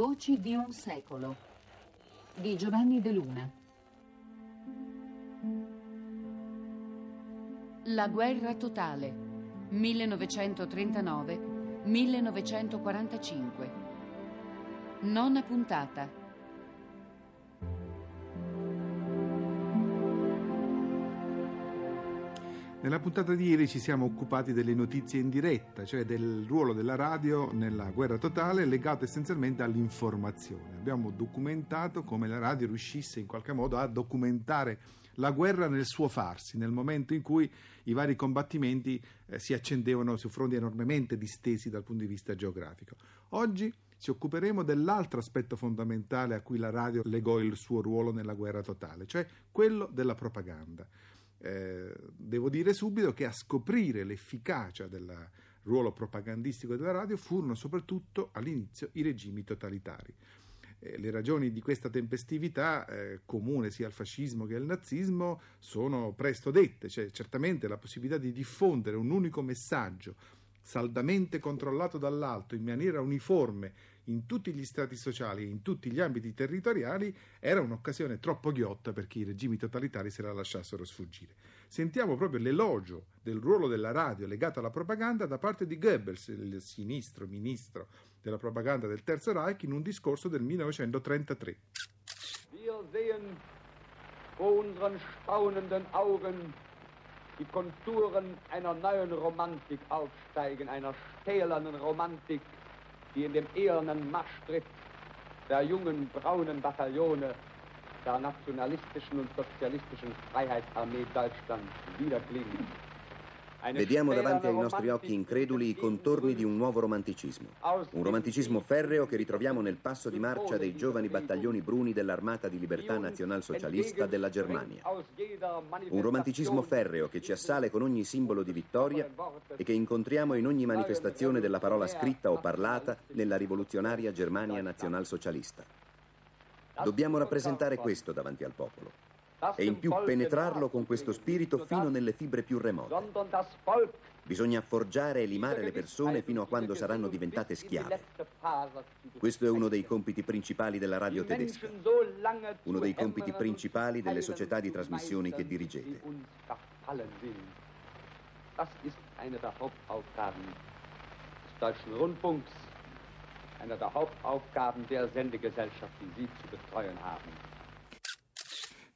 Voci di un secolo di Giovanni De Luna. La guerra totale 1939-1945. Nona puntata. Nella puntata di ieri ci siamo occupati delle notizie in diretta, cioè del ruolo della radio nella guerra totale legato essenzialmente all'informazione. Abbiamo documentato come la radio riuscisse in qualche modo a documentare la guerra nel suo farsi, nel momento in cui i vari combattimenti eh, si accendevano su fronti enormemente distesi dal punto di vista geografico. Oggi ci occuperemo dell'altro aspetto fondamentale a cui la radio legò il suo ruolo nella guerra totale, cioè quello della propaganda. Eh, devo dire subito che a scoprire l'efficacia del ruolo propagandistico della radio furono soprattutto all'inizio i regimi totalitari. Eh, le ragioni di questa tempestività, eh, comune sia al fascismo che al nazismo, sono presto dette, cioè certamente la possibilità di diffondere un unico messaggio saldamente controllato dall'alto in maniera uniforme in tutti gli stati sociali e in tutti gli ambiti territoriali era un'occasione troppo ghiotta perché i regimi totalitari se la lasciassero sfuggire. Sentiamo proprio l'elogio del ruolo della radio legato alla propaganda da parte di Goebbels, il sinistro ministro della propaganda del Terzo Reich, in un discorso del 1933. Wir sehen vor unseren staunenden Augen die Konturen einer neuen Romantik aufsteigen, einer stählernen Romantik, die in dem ehernen Marschtritt der jungen braunen Bataillone der nationalistischen und sozialistischen Freiheitsarmee Deutschlands wiederklingt. Vediamo davanti ai nostri occhi increduli i contorni di un nuovo romanticismo. Un romanticismo ferreo che ritroviamo nel passo di marcia dei giovani battaglioni bruni dell'Armata di Libertà Nazionalsocialista della Germania. Un romanticismo ferreo che ci assale con ogni simbolo di vittoria e che incontriamo in ogni manifestazione della parola scritta o parlata nella rivoluzionaria Germania Nazionalsocialista. Dobbiamo rappresentare questo davanti al popolo e in più penetrarlo con questo spirito fino nelle fibre più remote. Bisogna forgiare e limare le persone fino a quando saranno diventate schiave. Questo è uno dei compiti principali della radio tedesca, uno dei compiti principali delle società di trasmissioni che dirigete. Das ist eine der Hauptaufgaben des Deutschen Rundfunks, eine der Hauptaufgaben der Sendegesellschaft, die Sie zu betreuen haben.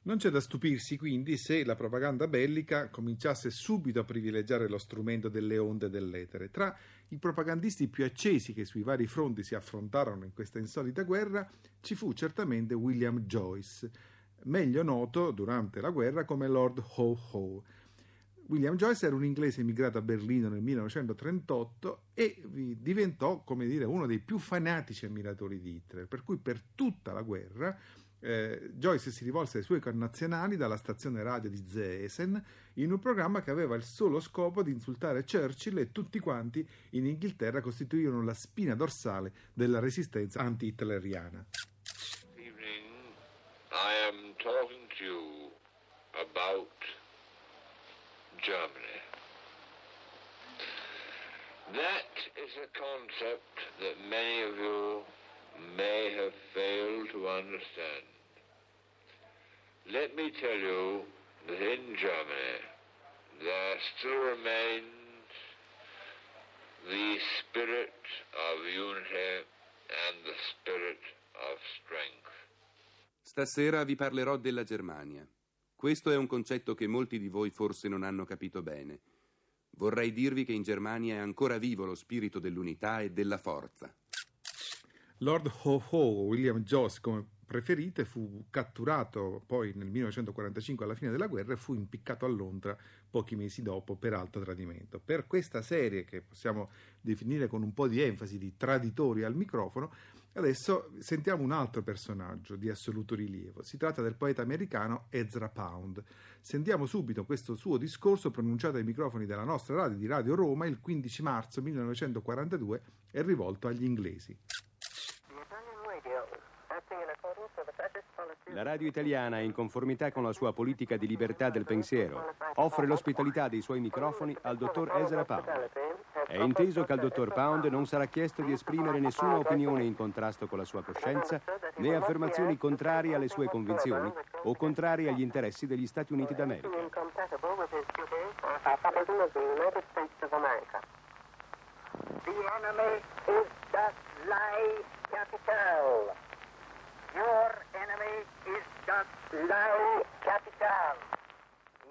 Non c'è da stupirsi quindi se la propaganda bellica cominciasse subito a privilegiare lo strumento delle onde dell'etere. Tra i propagandisti più accesi che sui vari fronti si affrontarono in questa insolita guerra ci fu certamente William Joyce, meglio noto durante la guerra come Lord Ho Ho. William Joyce era un inglese emigrato a Berlino nel 1938 e diventò, come dire, uno dei più fanatici ammiratori di Hitler, per cui per tutta la guerra eh, Joyce si rivolse ai suoi connazionali dalla stazione radio di Zeesen in un programma che aveva il solo scopo di insultare Churchill e tutti quanti in Inghilterra costituivano la spina dorsale della resistenza anti-hitleriana. Evening, I am talking to you about Germany. That is a concept that many of you may have failed to understand. Let me tell you that in Germany there still remains the spirit of unity and the spirit of strength. Stasera vi parlerò della Germania. Questo è un concetto che molti di voi forse non hanno capito bene. Vorrei dirvi che in Germania è ancora vivo lo spirito dell'unità e della forza. Lord Ho Ho, William Joss come preferite, fu catturato poi nel 1945 alla fine della guerra e fu impiccato a Londra pochi mesi dopo per alto tradimento. Per questa serie, che possiamo definire con un po' di enfasi di traditori al microfono, adesso sentiamo un altro personaggio di assoluto rilievo. Si tratta del poeta americano Ezra Pound. Sentiamo subito questo suo discorso pronunciato ai microfoni della nostra radio di Radio Roma il 15 marzo 1942 e rivolto agli inglesi. La radio italiana, in conformità con la sua politica di libertà del pensiero, offre l'ospitalità dei suoi microfoni al dottor Ezra Pound. È inteso che al dottor Pound non sarà chiesto di esprimere nessuna opinione in contrasto con la sua coscienza, né affermazioni contrarie alle sue convinzioni o contrarie agli interessi degli Stati Uniti d'America. The enemy is Das Lie Capital. Your enemy is Das Lie Capital.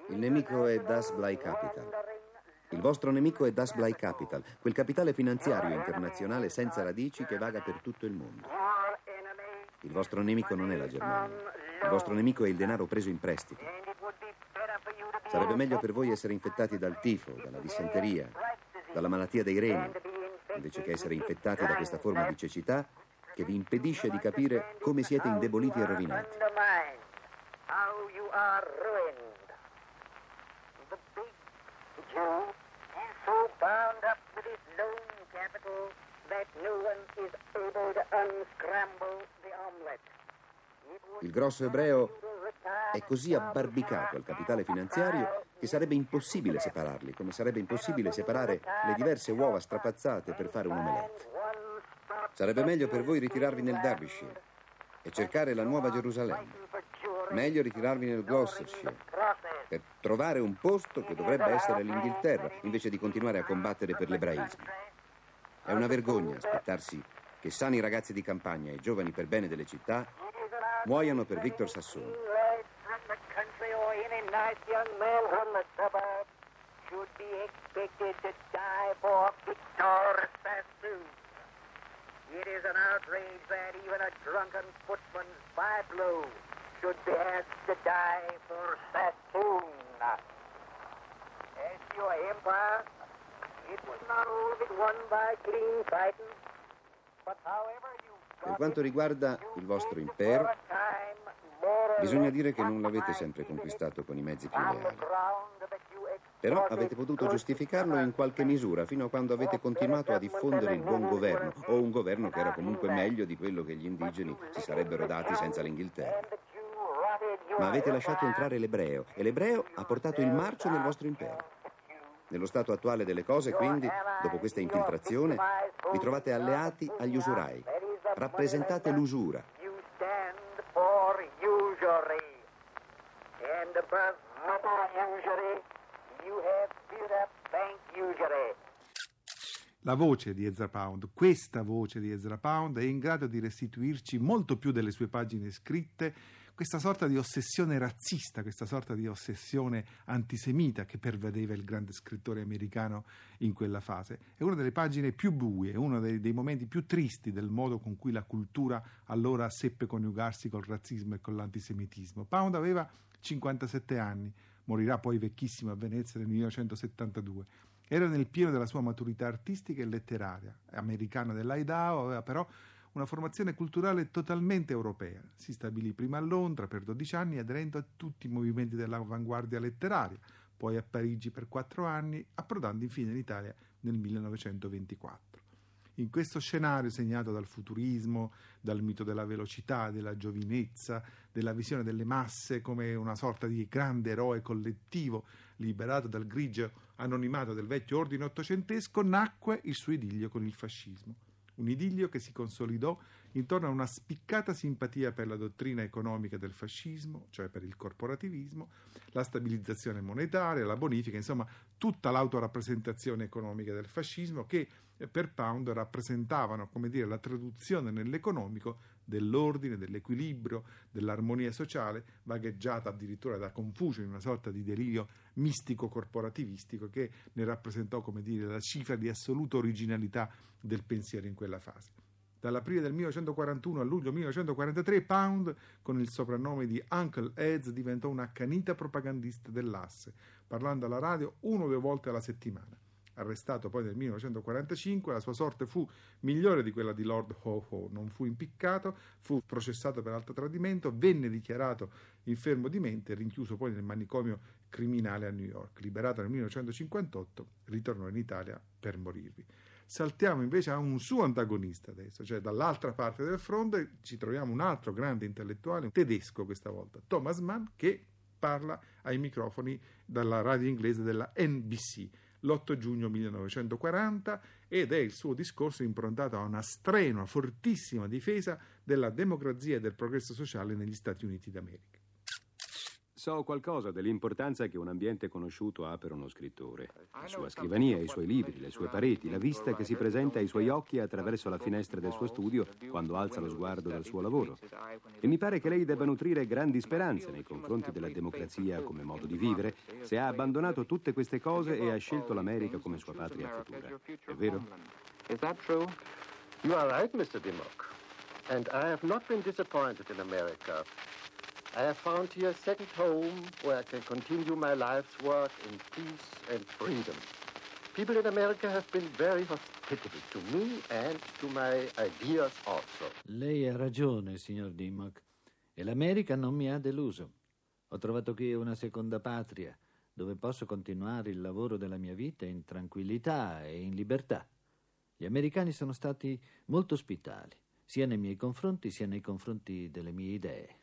Il nemico è Das Bly Capital. Il vostro nemico è Das Bly Capital, quel capitale finanziario internazionale senza radici che vaga per tutto il mondo. Il vostro nemico non è la Germania. Il vostro nemico è il denaro preso in prestito. Sarebbe meglio per voi essere infettati dal tifo, dalla dissenteria, dalla malattia dei reni, invece che essere infettati da questa forma di cecità che vi impedisce di capire come siete indeboliti e rovinati. Il grosso ebreo è così abbarbicato al capitale finanziario che sarebbe impossibile separarli, come sarebbe impossibile separare le diverse uova strapazzate per fare un omelette. Sarebbe meglio per voi ritirarvi nel Derbyshire e cercare la nuova Gerusalemme. Meglio ritirarvi nel Gloucestershire per trovare un posto che dovrebbe essere l'Inghilterra invece di continuare a combattere per l'ebraismo. È una vergogna aspettarsi che sani ragazzi di campagna e giovani per bene delle città muoiano per Victor suburbs should be expected to die for Victor Sassoon. It is an outrage that even a drunken footman's by-blow should be asked to die for Sassoon. As to your empire, it was not all of it won by clean fighting, but however you Per quanto riguarda il vostro impero, bisogna dire che non l'avete sempre conquistato con i mezzi più leali. Però avete potuto giustificarlo in qualche misura fino a quando avete continuato a diffondere il buon governo, o un governo che era comunque meglio di quello che gli indigeni si sarebbero dati senza l'Inghilterra. Ma avete lasciato entrare l'ebreo e l'ebreo ha portato il marcio nel vostro impero. Nello stato attuale delle cose, quindi, dopo questa infiltrazione, vi trovate alleati agli usurai. Rappresentate l'usura. You stand for usury. And above mother usury, you have built up bank usury. La voce di Ezra Pound, questa voce di Ezra Pound è in grado di restituirci molto più delle sue pagine scritte questa sorta di ossessione razzista, questa sorta di ossessione antisemita che pervadeva il grande scrittore americano in quella fase. È una delle pagine più buie, uno dei, dei momenti più tristi del modo con cui la cultura allora seppe coniugarsi col razzismo e con l'antisemitismo. Pound aveva 57 anni, morirà poi vecchissimo a Venezia nel 1972. Era nel pieno della sua maturità artistica e letteraria, americana dell'Idaho, aveva però una formazione culturale totalmente europea. Si stabilì prima a Londra per 12 anni aderendo a tutti i movimenti dell'avanguardia letteraria, poi a Parigi per 4 anni, approdando infine in Italia nel 1924. In questo scenario segnato dal futurismo, dal mito della velocità, della giovinezza, della visione delle masse come una sorta di grande eroe collettivo liberato dal grigio anonimato del vecchio ordine ottocentesco, nacque il suo idillio con il fascismo. Un idillio che si consolidò intorno a una spiccata simpatia per la dottrina economica del fascismo, cioè per il corporativismo, la stabilizzazione monetaria, la bonifica, insomma tutta l'autorappresentazione economica del fascismo che per Pound rappresentavano, come dire, la traduzione nell'economico dell'ordine, dell'equilibrio, dell'armonia sociale, vagheggiata addirittura da Confucio in una sorta di delirio mistico corporativistico che ne rappresentò, come dire, la cifra di assoluta originalità del pensiero in quella fase. Dall'aprile del 1941 al luglio 1943 Pound, con il soprannome di Uncle Eds, diventò un accanita propagandista dell'asse, parlando alla radio uno o due volte alla settimana. Arrestato poi nel 1945, la sua sorte fu migliore di quella di Lord Ho Ho. Non fu impiccato, fu processato per alto tradimento, venne dichiarato infermo di mente e rinchiuso poi nel manicomio criminale a New York. Liberato nel 1958, ritornò in Italia per morirvi. Saltiamo invece a un suo antagonista adesso, cioè dall'altra parte del fronte ci troviamo un altro grande intellettuale, tedesco questa volta, Thomas Mann, che parla ai microfoni dalla radio inglese della NBC l'8 giugno 1940 ed è il suo discorso improntato a una strenua, fortissima difesa della democrazia e del progresso sociale negli Stati Uniti d'America. So qualcosa dell'importanza che un ambiente conosciuto ha per uno scrittore. La sua scrivania, i suoi libri, le sue pareti, la vista che si presenta ai suoi occhi attraverso la finestra del suo studio quando alza lo sguardo dal suo lavoro. E mi pare che lei debba nutrire grandi speranze nei confronti della democrazia come modo di vivere se ha abbandonato tutte queste cose e ha scelto l'America come sua patria futura. È vero? Is that true? You are right, Mr. Dimmock. And I have not been disappointed in America. I have found here a second home where I can continue my life's work in peace and freedom. People in America have been very hospitable to me and to my ideas also. Lei ha ragione, signor Dimmock, e l'America non mi ha deluso. Ho trovato qui una seconda patria dove posso continuare il lavoro della mia vita in tranquillità e in libertà. Gli americani sono stati molto ospitali, sia nei miei confronti sia nei confronti delle mie idee.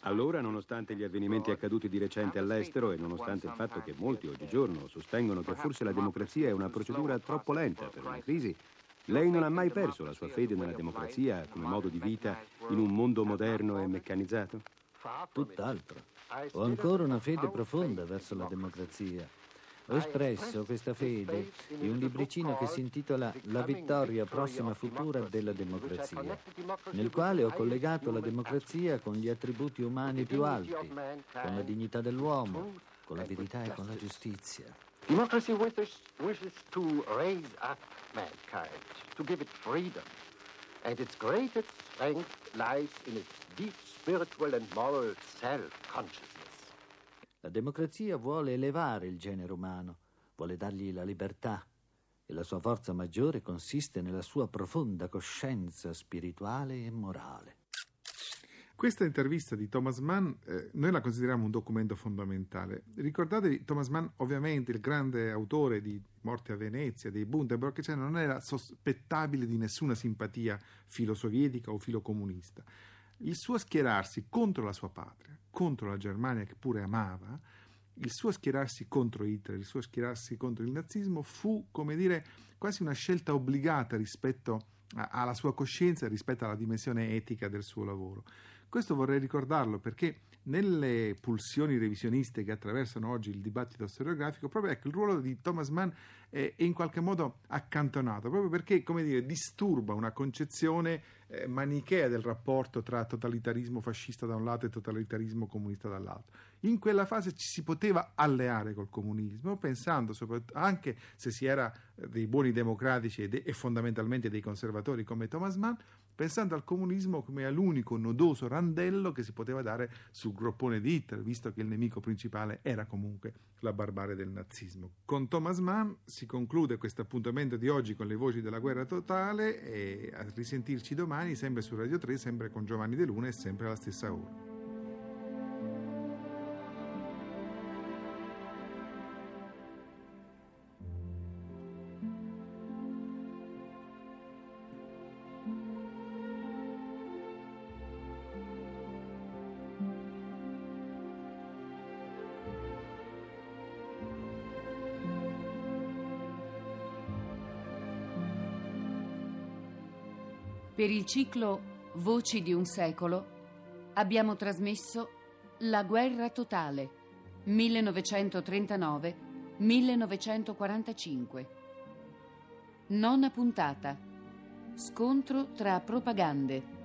Allora, nonostante gli avvenimenti accaduti di recente all'estero e nonostante il fatto che molti oggigiorno sostengono che forse la democrazia è una procedura troppo lenta per una crisi, lei non ha mai perso la sua fede nella democrazia come modo di vita in un mondo moderno e meccanizzato? Tutt'altro. Ho ancora una fede profonda verso la democrazia. Ho espresso questa fede in un libricino che si intitola La vittoria prossima futura della democrazia, nel quale ho collegato la democrazia con gli attributi umani più alti, con la dignità dell'uomo, con la verità e con la giustizia. Democracy wishes, to raise up mankind, to give it freedom. And its greatest strength lies in its deep spiritual and moral self-consciousness. La democrazia vuole elevare il genere umano, vuole dargli la libertà e la sua forza maggiore consiste nella sua profonda coscienza spirituale e morale. Questa intervista di Thomas Mann eh, noi la consideriamo un documento fondamentale. Ricordatevi, Thomas Mann, ovviamente il grande autore di Morte a Venezia, dei Bundeberg, cioè non era sospettabile di nessuna simpatia filosovietica o filocomunista. Il suo schierarsi contro la sua patria, contro la Germania che pure amava, il suo schierarsi contro Hitler, il suo schierarsi contro il nazismo fu, come dire, quasi una scelta obbligata rispetto alla sua coscienza, rispetto alla dimensione etica del suo lavoro. Questo vorrei ricordarlo perché nelle pulsioni revisioniste che attraversano oggi il dibattito storiografico, proprio ecco, il ruolo di Thomas Mann è, in qualche modo accantonato, proprio perché, come dire, disturba una concezione eh, manichea del rapporto tra totalitarismo fascista da un lato e totalitarismo comunista dall'altro. In quella fase ci si poteva alleare col comunismo, pensando anche se si era eh, dei buoni democratici de- e fondamentalmente dei conservatori come Thomas Mann, pensando al comunismo come all'unico nodoso randello che si poteva dare sul groppone di Hitler, visto che il nemico principale era comunque la barbarie del nazismo. Con Thomas Mann si conclude questo appuntamento di oggi con le voci della guerra totale e a risentirci domani sempre su Radio 3, sempre con Giovanni De Luna e sempre alla stessa ora. Per il ciclo Voci di un secolo abbiamo trasmesso La guerra totale 1939-1945. Nona puntata. Scontro tra propagande.